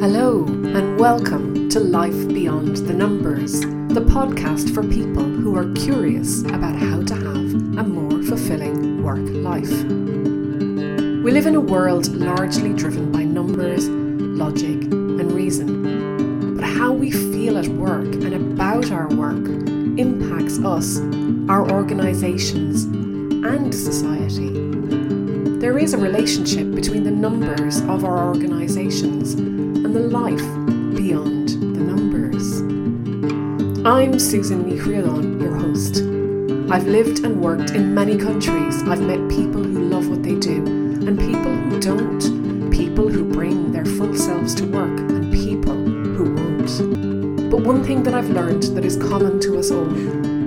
Hello, and welcome to Life Beyond the Numbers, the podcast for people who are curious about how to have a more fulfilling work life. We live in a world largely driven by numbers, logic, and reason. But how we feel at work and about our work impacts us, our organisations, and society. There is a relationship between the numbers of our organisations and the life beyond the numbers. I'm Susan Mihrialon, your host. I've lived and worked in many countries. I've met people who love what they do and people who don't, people who bring their full selves to work and people who won't. But one thing that I've learned that is common to us all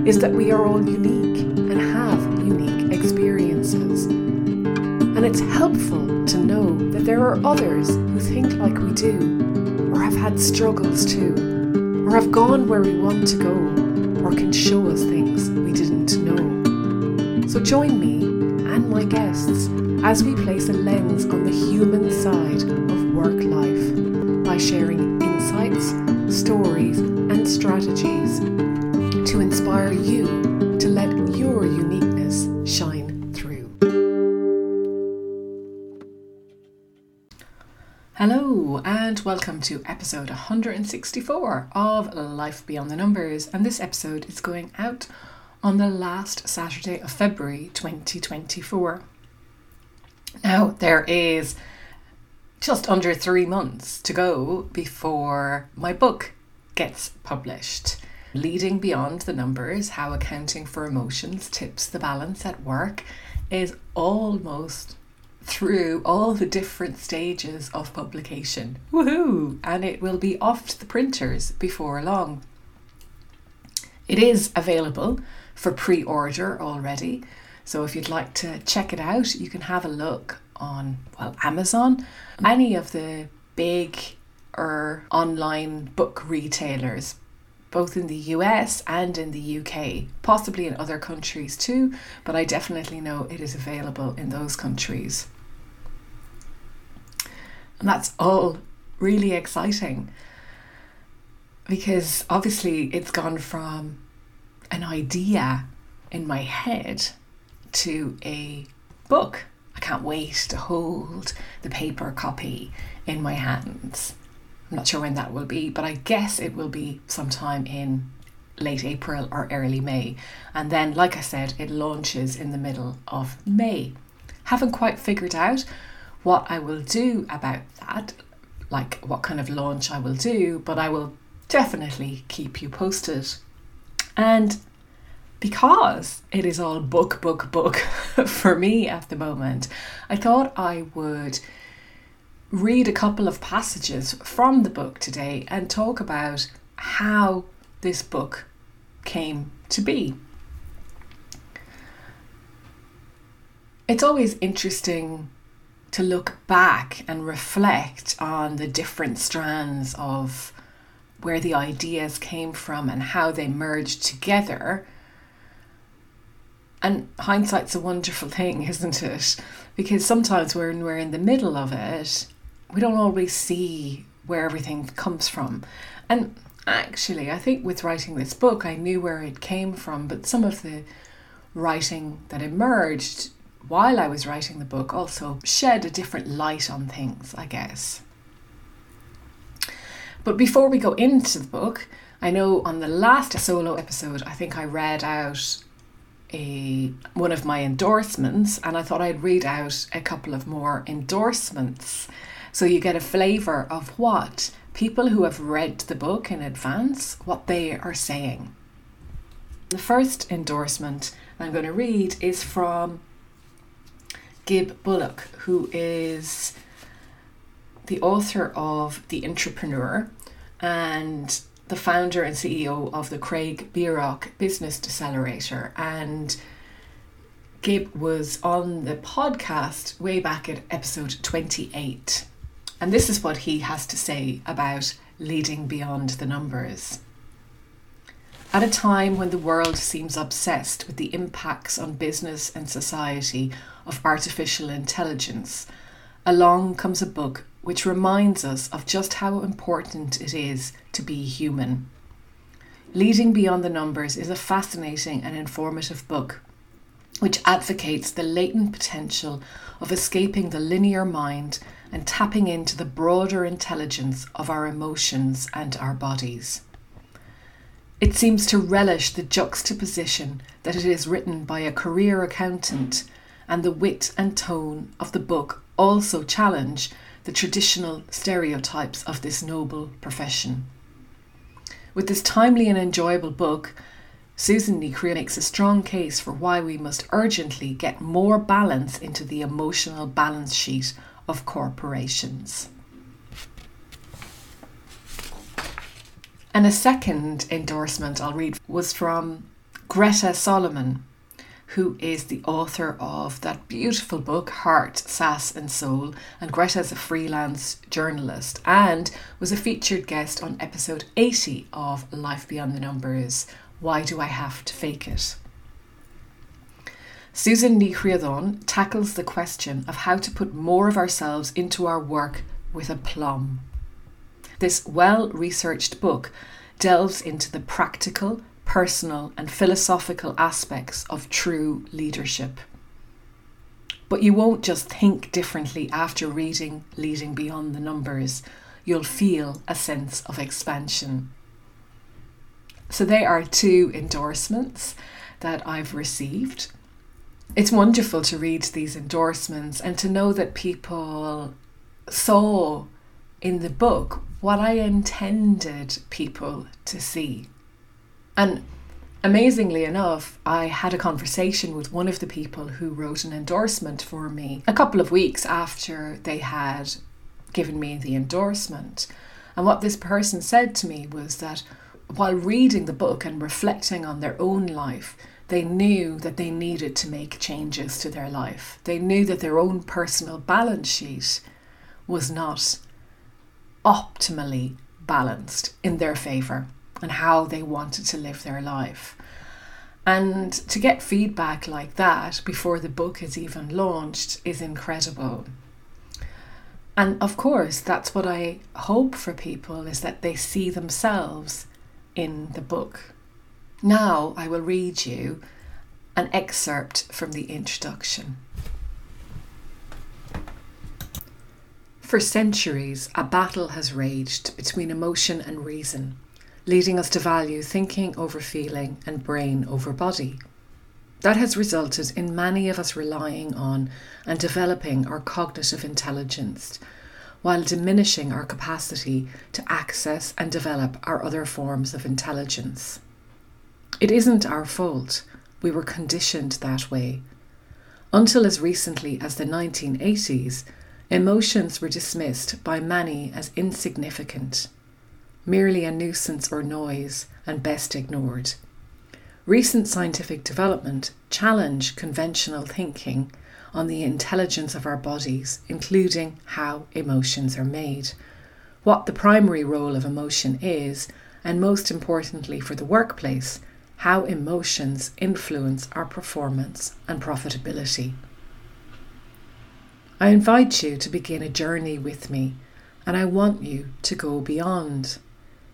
is that we are all unique helpful to know that there are others who think like we do, or have had struggles too, or have gone where we want to go, or can show us things we didn't know. So join me and my guests as we place a lens on the human side of work life by sharing insights, stories, and strategies to inspire you to let your uniqueness welcome to episode 164 of Life Beyond the Numbers. And this episode is going out on the last Saturday of February 2024. Now, there is just under three months to go before my book gets published. Leading Beyond the Numbers How Accounting for Emotions Tips the Balance at Work is almost through all the different stages of publication. Woohoo! And it will be off to the printers before long. It is available for pre order already. So if you'd like to check it out, you can have a look on, well, Amazon, any of the big or online book retailers both in the US and in the UK, possibly in other countries too, but I definitely know it is available in those countries. And that's all really exciting because obviously it's gone from an idea in my head to a book. I can't wait to hold the paper copy in my hands. I'm not sure when that will be, but I guess it will be sometime in late April or early May. And then, like I said, it launches in the middle of May. Haven't quite figured out what I will do about that, like what kind of launch I will do, but I will definitely keep you posted. And because it is all book, book, book for me at the moment, I thought I would read a couple of passages from the book today and talk about how this book came to be. It's always interesting to look back and reflect on the different strands of where the ideas came from and how they merged together. And hindsight's a wonderful thing, isn't it? Because sometimes when we're in the middle of it, we don't always see where everything comes from. And actually, I think with writing this book, I knew where it came from, but some of the writing that emerged while I was writing the book also shed a different light on things, I guess. But before we go into the book, I know on the last solo episode, I think I read out a one of my endorsements, and I thought I'd read out a couple of more endorsements so you get a flavour of what people who have read the book in advance, what they are saying. The first endorsement I'm going to read is from Gib Bulloch, who is the author of The Intrapreneur and the founder and CEO of the Craig Bierach Business Decelerator. And Gib was on the podcast way back at episode 28. And this is what he has to say about leading beyond the numbers. At a time when the world seems obsessed with the impacts on business and society of artificial intelligence, along comes a book which reminds us of just how important it is to be human. Leading Beyond the Numbers is a fascinating and informative book which advocates the latent potential of escaping the linear mind and tapping into the broader intelligence of our emotions and our bodies. It seems to relish the juxtaposition that it is written by a career accountant, and the wit and tone of the book also challenge the traditional stereotypes of this noble profession. With this timely and enjoyable book, Susan Nichria makes a strong case for why we must urgently get more balance into the emotional balance sheet of corporations. And a second endorsement I'll read was from Greta Solomon, who is the author of that beautiful book, Heart, Sass and Soul. And Greta is a freelance journalist and was a featured guest on episode 80 of Life Beyond the Numbers Why Do I Have to Fake It? Susan Ní Chriodáin tackles the question of how to put more of ourselves into our work with aplomb. This well researched book delves into the practical, personal, and philosophical aspects of true leadership. But you won't just think differently after reading Leading Beyond the Numbers, you'll feel a sense of expansion. So, they are two endorsements that I've received. It's wonderful to read these endorsements and to know that people saw in the book what I intended people to see. And amazingly enough, I had a conversation with one of the people who wrote an endorsement for me a couple of weeks after they had given me the endorsement. And what this person said to me was that while reading the book and reflecting on their own life, they knew that they needed to make changes to their life. They knew that their own personal balance sheet was not optimally balanced in their favour and how they wanted to live their life. And to get feedback like that before the book is even launched is incredible. And of course, that's what I hope for people is that they see themselves in the book. Now I will read you an excerpt from the introduction. For centuries, a battle has raged between emotion and reason, leading us to value thinking over feeling and brain over body. That has resulted in many of us relying on and developing our cognitive intelligence while diminishing our capacity to access and develop our other forms of intelligence. It isn't our fault, we were conditioned that way. Until as recently as the 1980s, Emotions were dismissed by many as insignificant, merely a nuisance or noise, and best ignored. Recent scientific development challenge conventional thinking on the intelligence of our bodies, including how emotions are made, what the primary role of emotion is, and most importantly for the workplace, how emotions influence our performance and profitability. I invite you to begin a journey with me, and I want you to go beyond.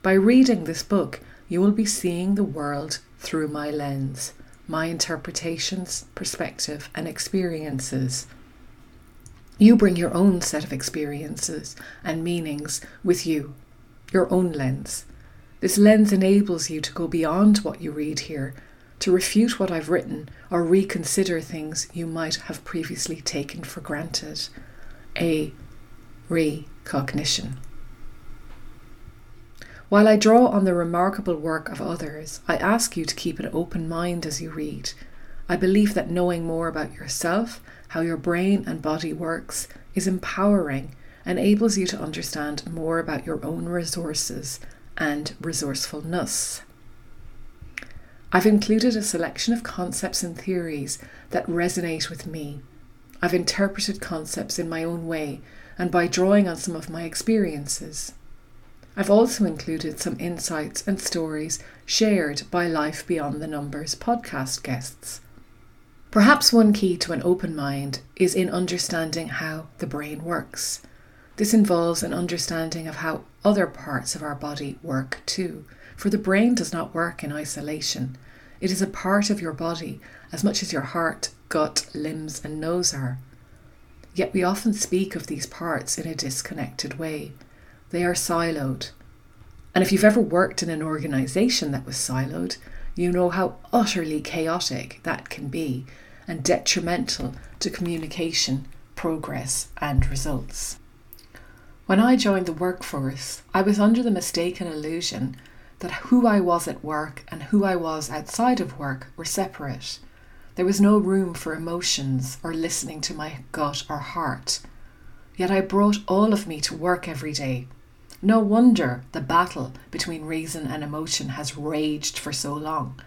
By reading this book, you will be seeing the world through my lens, my interpretations, perspective, and experiences. You bring your own set of experiences and meanings with you, your own lens. This lens enables you to go beyond what you read here to refute what I've written or reconsider things you might have previously taken for granted. A recognition. While I draw on the remarkable work of others, I ask you to keep an open mind as you read. I believe that knowing more about yourself, how your brain and body works, is empowering, and enables you to understand more about your own resources and resourcefulness. I've included a selection of concepts and theories that resonate with me. I've interpreted concepts in my own way and by drawing on some of my experiences. I've also included some insights and stories shared by Life Beyond the Numbers podcast guests. Perhaps one key to an open mind is in understanding how the brain works. This involves an understanding of how other parts of our body work too, for the brain does not work in isolation. It is a part of your body as much as your heart, gut, limbs, and nose are. Yet we often speak of these parts in a disconnected way. They are siloed. And if you've ever worked in an organisation that was siloed, you know how utterly chaotic that can be and detrimental to communication, progress, and results. When I joined the workforce, I was under the mistaken illusion that who I was at work and who I was outside of work were separate. There was no room for emotions or listening to my gut or heart. Yet I brought all of me to work every day. No wonder the battle between reason and emotion has raged for so long.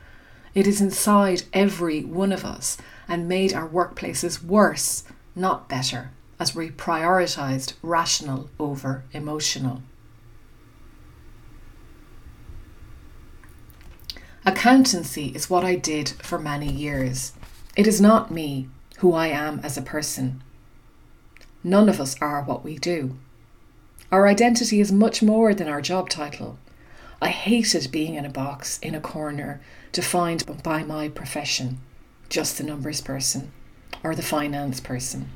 It is inside every one of us and made our workplaces worse, not better, as we prioritised rational over emotional. Accountancy is what I did for many years. It is not me, who I am as a person. None of us are what we do. Our identity is much more than our job title. I hated being in a box, in a corner, defined by my profession, just the numbers person or the finance person.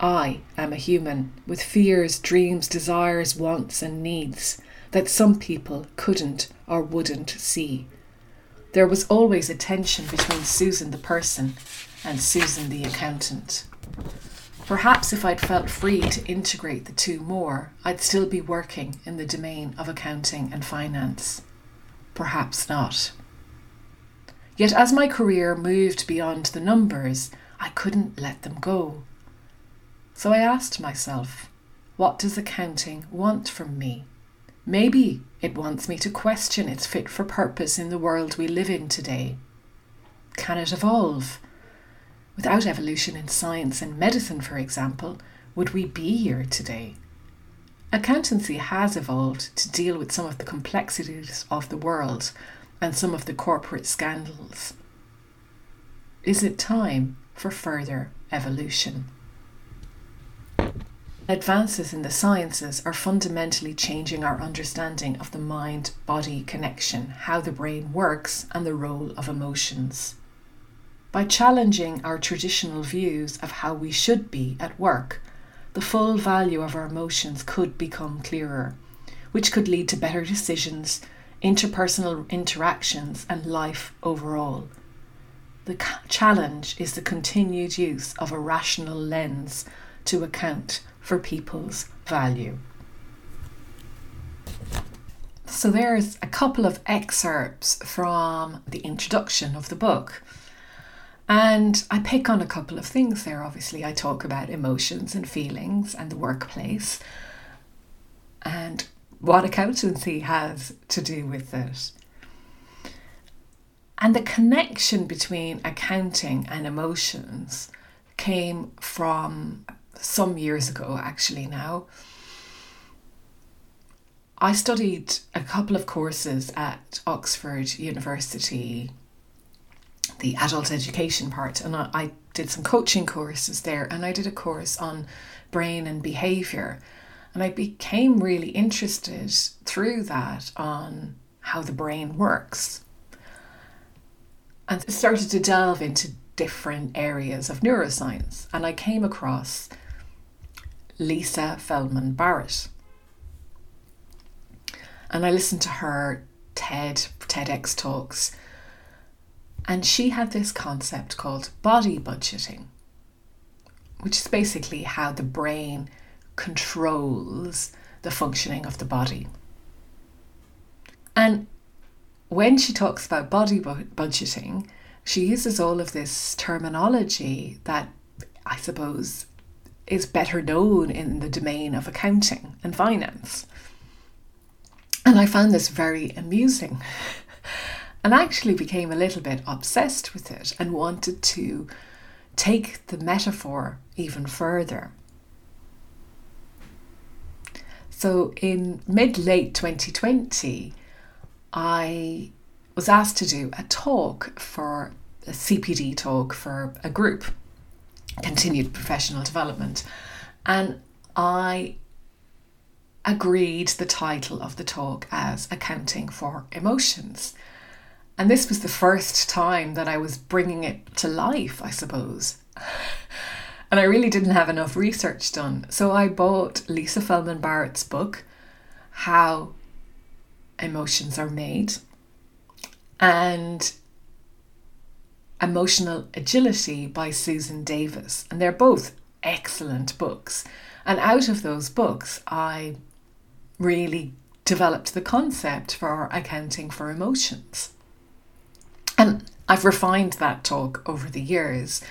I am a human with fears, dreams, desires, wants, and needs that some people couldn't or wouldn't see. There was always a tension between Susan the person and Susan the accountant. Perhaps if I'd felt free to integrate the two more, I'd still be working in the domain of accounting and finance. Perhaps not. Yet as my career moved beyond the numbers, I couldn't let them go. So I asked myself, what does accounting want from me? Maybe it wants me to question its fit for purpose in the world we live in today. Can it evolve? Without evolution in science and medicine, for example, would we be here today? Accountancy has evolved to deal with some of the complexities of the world and some of the corporate scandals. Is it time for further evolution? Advances in the sciences are fundamentally changing our understanding of the mind body connection, how the brain works, and the role of emotions. By challenging our traditional views of how we should be at work, the full value of our emotions could become clearer, which could lead to better decisions, interpersonal interactions, and life overall. The challenge is the continued use of a rational lens to account for people's value. So, there's a couple of excerpts from the introduction of the book. And I pick on a couple of things there. Obviously, I talk about emotions and feelings and the workplace and what accountancy has to do with it. And the connection between accounting and emotions came from some years ago, actually, now. I studied a couple of courses at Oxford University the adult education part, and I, I did some coaching courses there, and I did a course on brain and behavior. And I became really interested through that on how the brain works and started to delve into different areas of neuroscience. And I came across Lisa Feldman Barrett. And I listened to her TED, TEDx talks and she had this concept called body budgeting, which is basically how the brain controls the functioning of the body. And when she talks about body bu- budgeting, she uses all of this terminology that I suppose is better known in the domain of accounting and finance. And I found this very amusing and actually became a little bit obsessed with it and wanted to take the metaphor even further. So in mid late 2020, I was asked to do a talk for a CPD talk for a group, continued professional development. And I agreed the title of the talk as Accounting for Emotions. And this was the first time that I was bringing it to life, I suppose. And I really didn't have enough research done. So I bought Lisa Feldman Barrett's book, How Emotions Are Made, and Emotional Agility by Susan David. And they're both excellent books. And out of those books, I really developed the concept for accounting for emotions. And I've refined that talk over the years.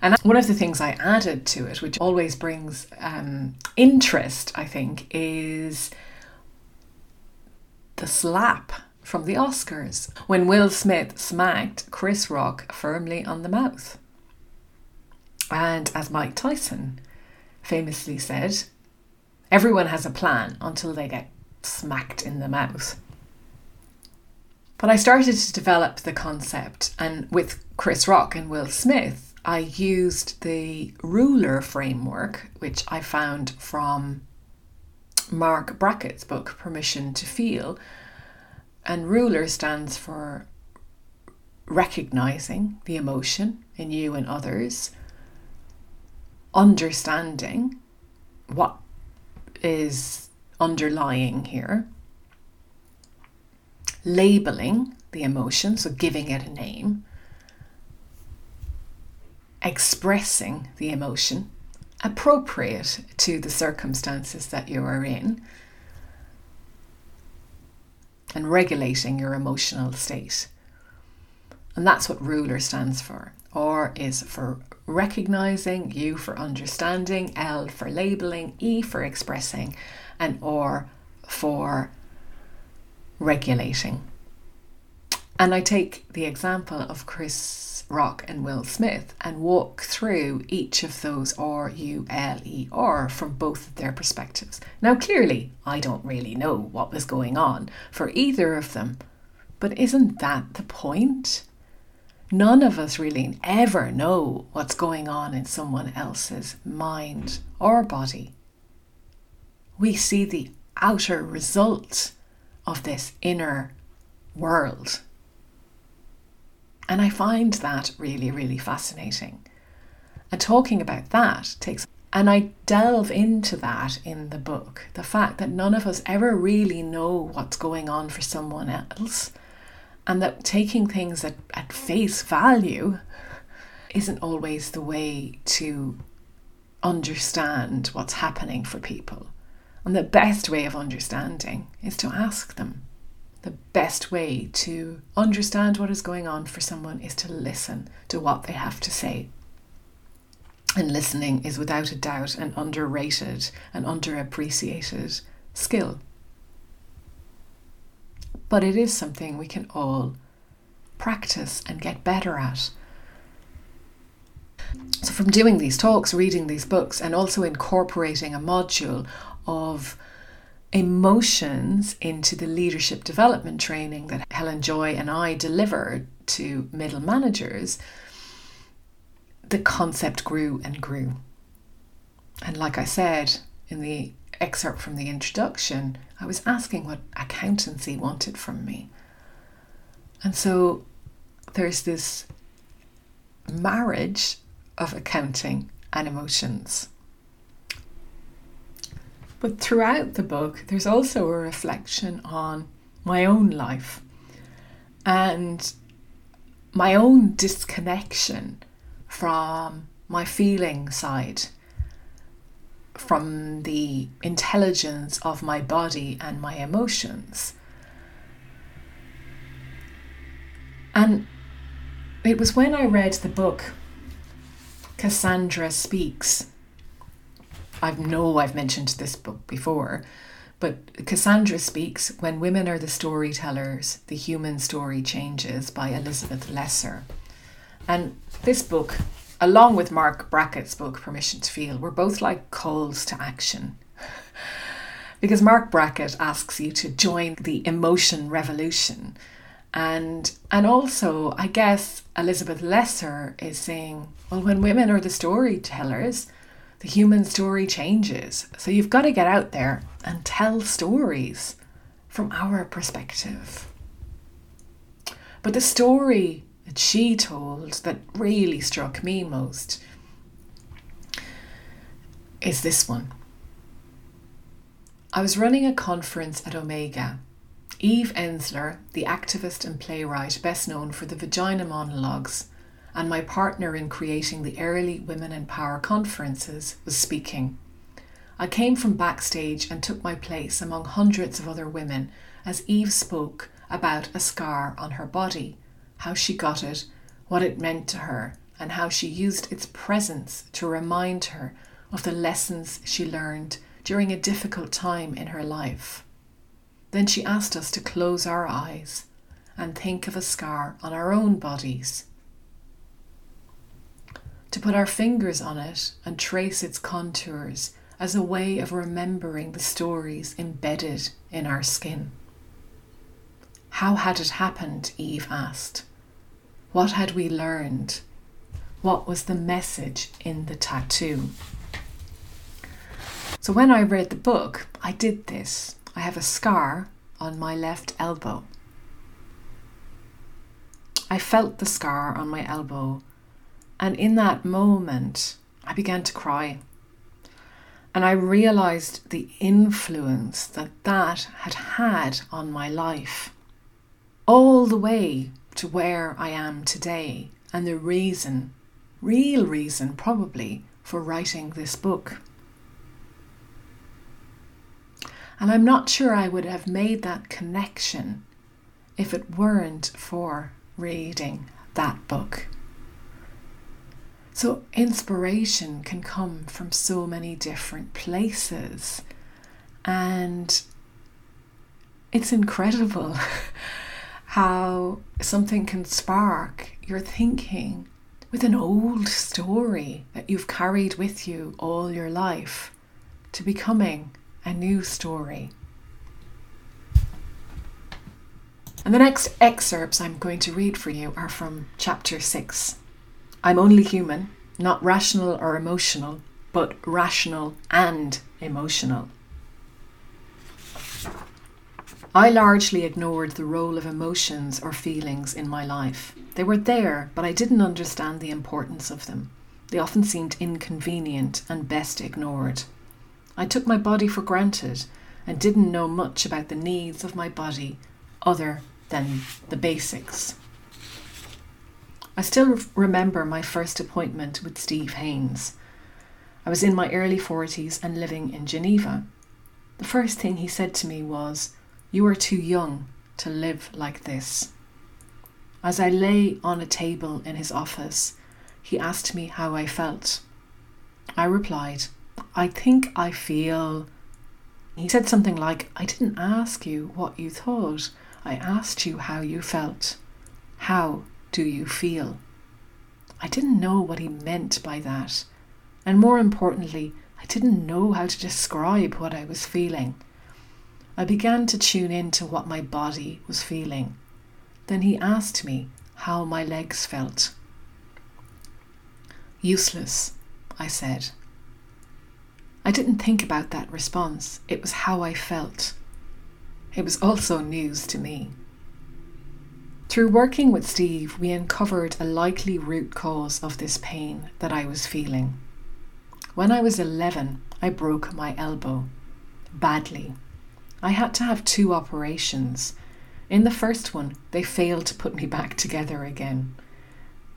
And one of the things I added to it, which always brings um, interest, I think, is the slap from the Oscars when Will Smith smacked Chris Rock firmly on the mouth. And as Mike Tyson famously said, everyone has a plan until they get smacked in the mouth. But I started to develop the concept, and with Chris Rock and Will Smith, I used the ruler framework, which I found from Marc Brackett's book, Permission to Feel. And ruler stands for recognizing the emotion in you and others, understanding what is underlying here, labeling the emotion, so giving it a name, expressing the emotion appropriate to the circumstances that you are in, and regulating your emotional state. And that's what ruler stands for. R is for recognizing, U for understanding, L for labeling, E for expressing, and R for regulating. And I take the example of Chris Rock and Will Smith and walk through each of those R, U, L, E, R from both of their perspectives. Now, clearly, I don't really know what was going on for either of them, but isn't that the point? None of us really ever know what's going on in someone else's mind or body. We see the outer result of this inner world. And I find that really, really fascinating. And talking about that takes, and I delve into that in the book the fact that none of us ever really know what's going on for someone else and that taking things at, at face value isn't always the way to understand what's happening for people. And the best way of understanding is to ask them. The best way to understand what is going on for someone is to listen to what they have to say. And listening is without a doubt an underrated and underappreciated skill but it is something we can all practice and get better at. So, from doing these talks, reading these books, and also incorporating a module of emotions into the leadership development training that Helen Joy and I delivered to middle managers, the concept grew and grew. And like I said in the excerpt from the introduction, I was asking what accountancy wanted from me. And so there's this marriage of accounting and emotions. But throughout the book, there's also a reflection on my own life and my own disconnection from my feeling side from the intelligence of my body and my emotions. And it was when I read the book Cassandra Speaks. I know I've mentioned this book before, but Cassandra Speaks When Women Are the Storytellers, The Human Story Changes by Elizabeth Lesser. And this book along with Marc Brackett's book Permission to Feel, were both like calls to action. because Marc Brackett asks you to join the emotion revolution. And and also, I guess Elizabeth Lesser is saying, well, when women are the storytellers, the human story changes. So you've got to get out there and tell stories from our perspective. But the story that she told that really struck me most is this one. I was running a conference at Omega. Eve Ensler, the activist and playwright best known for the Vagina Monologues, and my partner in creating the early Women in Power conferences, was speaking. I came from backstage and took my place among hundreds of other women as Eve spoke about a scar on her body, how she got it, what it meant to her, and how she used its presence to remind her of the lessons she learned during a difficult time in her life. Then she asked us to close our eyes and think of a scar on our own bodies. To put our fingers on it and trace its contours as a way of remembering the stories embedded in our skin. How had it happened? Eve asked. What had we learned? What was the message in the tattoo? So when I read the book, I did this. I have a scar on my left elbow. I felt the scar on my elbow, and in that moment, I began to cry. And I realized the influence that that had had on my life, all the way to where I am today, and the reason, real reason probably, for writing this book. And I'm not sure I would have made that connection if it weren't for reading that book. So, inspiration can come from so many different places. And it's incredible how something can spark your thinking with an old story that you've carried with you all your life to becoming a new story. And the next excerpts I'm going to read for you are from chapter 6 I'm only human, not rational or emotional, but rational and emotional. I largely ignored the role of emotions or feelings in my life. They were there, but I didn't understand the importance of them. They often seemed inconvenient and best ignored. I took my body for granted and didn't know much about the needs of my body other than the basics. I still remember my first appointment with Steve Haynes. I was in my early 40s and living in Geneva. The first thing he said to me was, You are too young to live like this. As I lay on a table in his office, he asked me how I felt. I replied, I think I feel. He said something like, I didn't ask you what you thought, I asked you how you felt. How do you feel? I didn't know what he meant by that. And more importantly, I didn't know how to describe what I was feeling. I began to tune in to what my body was feeling. Then he asked me how my legs felt. Useless, I said. I didn't think about that response, it was how I felt. It was also news to me. Through working with Steve, we uncovered a likely root cause of this pain that I was feeling. When I was 11, I broke my elbow. Badly. I had to have two operations. In the first one, they failed to put me back together again.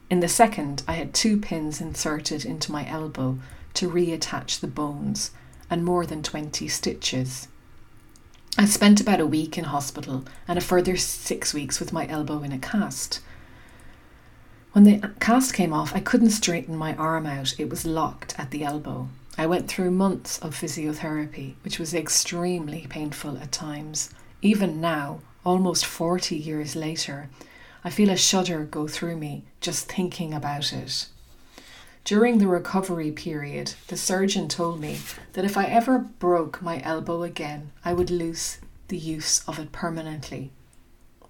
In the second, I had two pins inserted into my elbow to reattach the bones and more than 20 stitches. I spent about a week in hospital and a further six weeks with my elbow in a cast. When the cast came off, I couldn't straighten my arm out, it was locked at the elbow. I went through months of physiotherapy, which was extremely painful at times. Even now, almost 40 years later, I feel a shudder go through me just thinking about it. During the recovery period, the surgeon told me that if I ever broke my elbow again, I would lose the use of it permanently.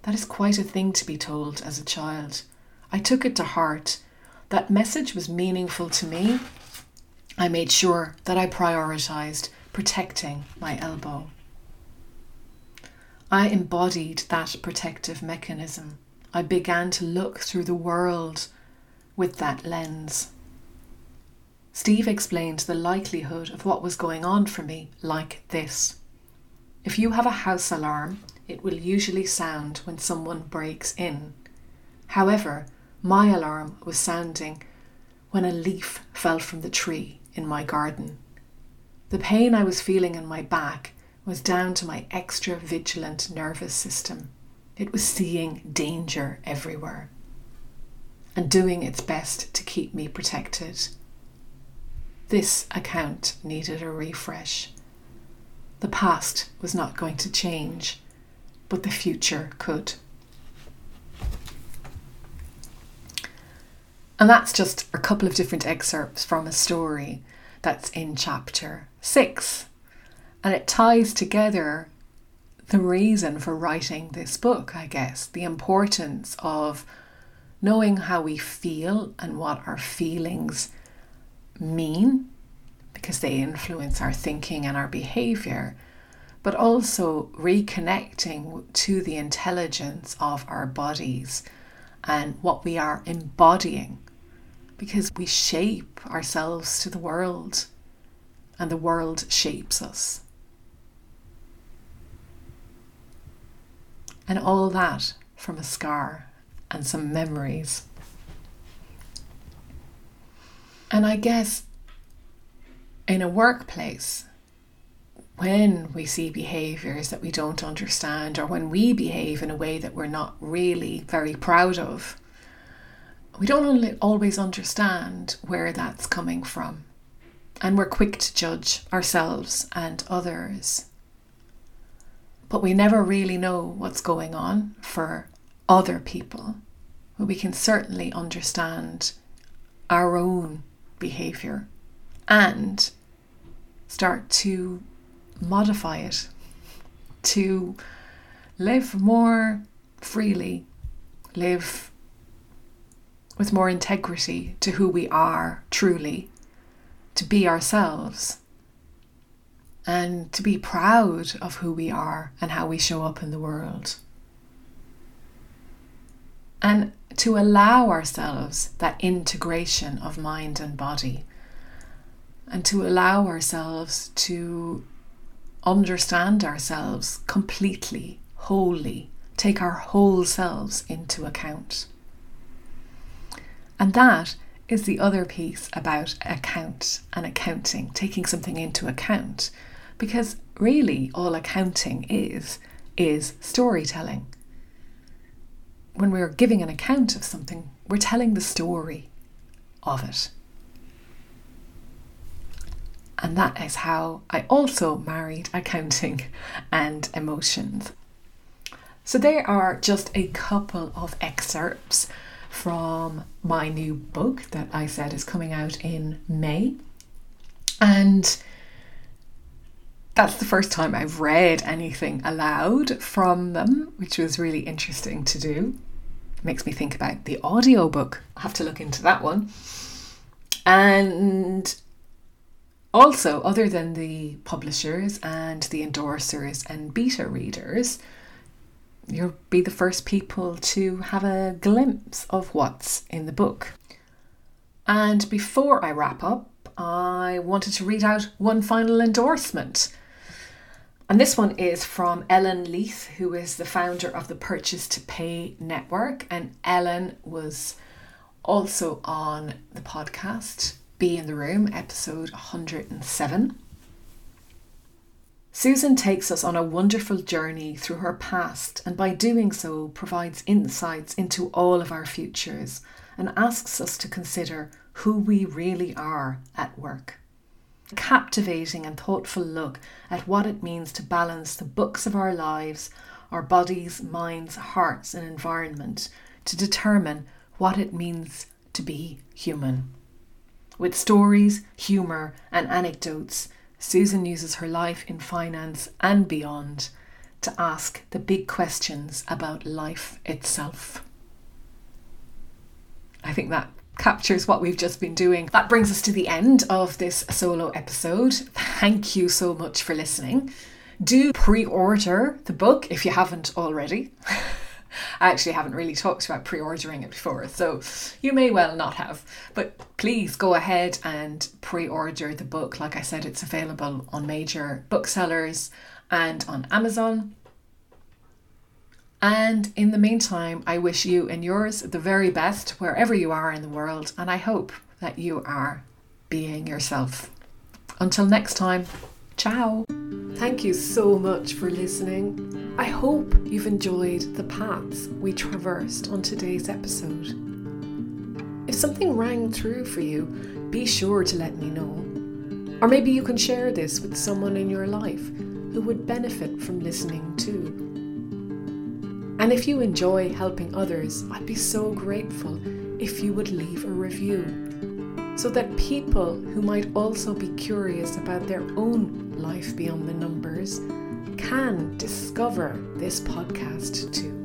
That is quite a thing to be told as a child. I took it to heart. That message was meaningful to me, I made sure that I prioritized protecting my elbow. I embodied that protective mechanism. I began to look through the world with that lens. Steve explained the likelihood of what was going on for me like this. If you have a house alarm, it will usually sound when someone breaks in. However, my alarm was sounding when a leaf fell from the tree in my garden. The pain I was feeling in my back was down to my extra vigilant nervous system. It was seeing danger everywhere and doing its best to keep me protected. This account needed a refresh. The past was not going to change, but the future could. And that's just a couple of different excerpts from a story that's in chapter six. And it ties together the reason for writing this book, I guess, the importance of knowing how we feel and what our feelings mean, because they influence our thinking and our behavior, but also reconnecting to the intelligence of our bodies and what we are embodying, because we shape ourselves to the world and the world shapes us. And all that from a scar and some memories. And I guess in a workplace, when we see behaviors that we don't understand, or when we behave in a way that we're not really very proud of, we don't always understand where that's coming from. And we're quick to judge ourselves and others but we never really know what's going on for other people. But we can certainly understand our own behavior and start to modify it to live more freely, live with more integrity to who we are truly, to be ourselves and to be proud of who we are and how we show up in the world. And to allow ourselves that integration of mind and body, and to allow ourselves to understand ourselves completely, wholly, take our whole selves into account. And that is the other piece about account and accounting, taking something into account because really all accounting is is storytelling. When we're giving an account of something, we're telling the story of it. And that is how I also married accounting and emotions. So, there are just a couple of excerpts from my new book that I said is coming out in May. And that's the first time I've read anything aloud from them, which was really interesting to do. Makes me think about the audiobook. I'll have to look into that one. And also, other than the publishers and the endorsers and beta readers, you'll be the first people to have a glimpse of what's in the book. And before I wrap up, I wanted to read out one final endorsement. And this one is from Ellen Leith, who is the founder of the Purchase to Pay Network. And Ellen was also on the podcast Be in the Room, episode 107. Susan takes us on a wonderful journey through her past and by doing so provides insights into all of our futures and asks us to consider who we really are at work captivating and thoughtful look at what it means to balance the books of our lives, our bodies, minds, hearts, and environment to determine what it means to be human. With stories, humour, and anecdotes, Susan uses her life in finance and beyond to ask the big questions about life itself. I think that captures what we've just been doing. That brings us to the end of this solo episode. Thank you so much for listening. Do pre order the book if you haven't already. I actually haven't really talked about pre ordering it before, so you may well not have. But please go ahead and pre order the book. Like I said, it's available on major booksellers and on Amazon. And in the meantime, I wish you and yours the very best wherever you are in the world, and I hope that you are being yourself. Until next time, ciao. Thank you so much for listening. I hope you've enjoyed the paths we traversed on today's episode. If something rang true for you, be sure to let me know. Or maybe you can share this with someone in your life who would benefit from listening too. And if you enjoy helping others, I'd be so grateful if you would leave a review so that people who might also be curious about their own life beyond the numbers can discover this podcast too.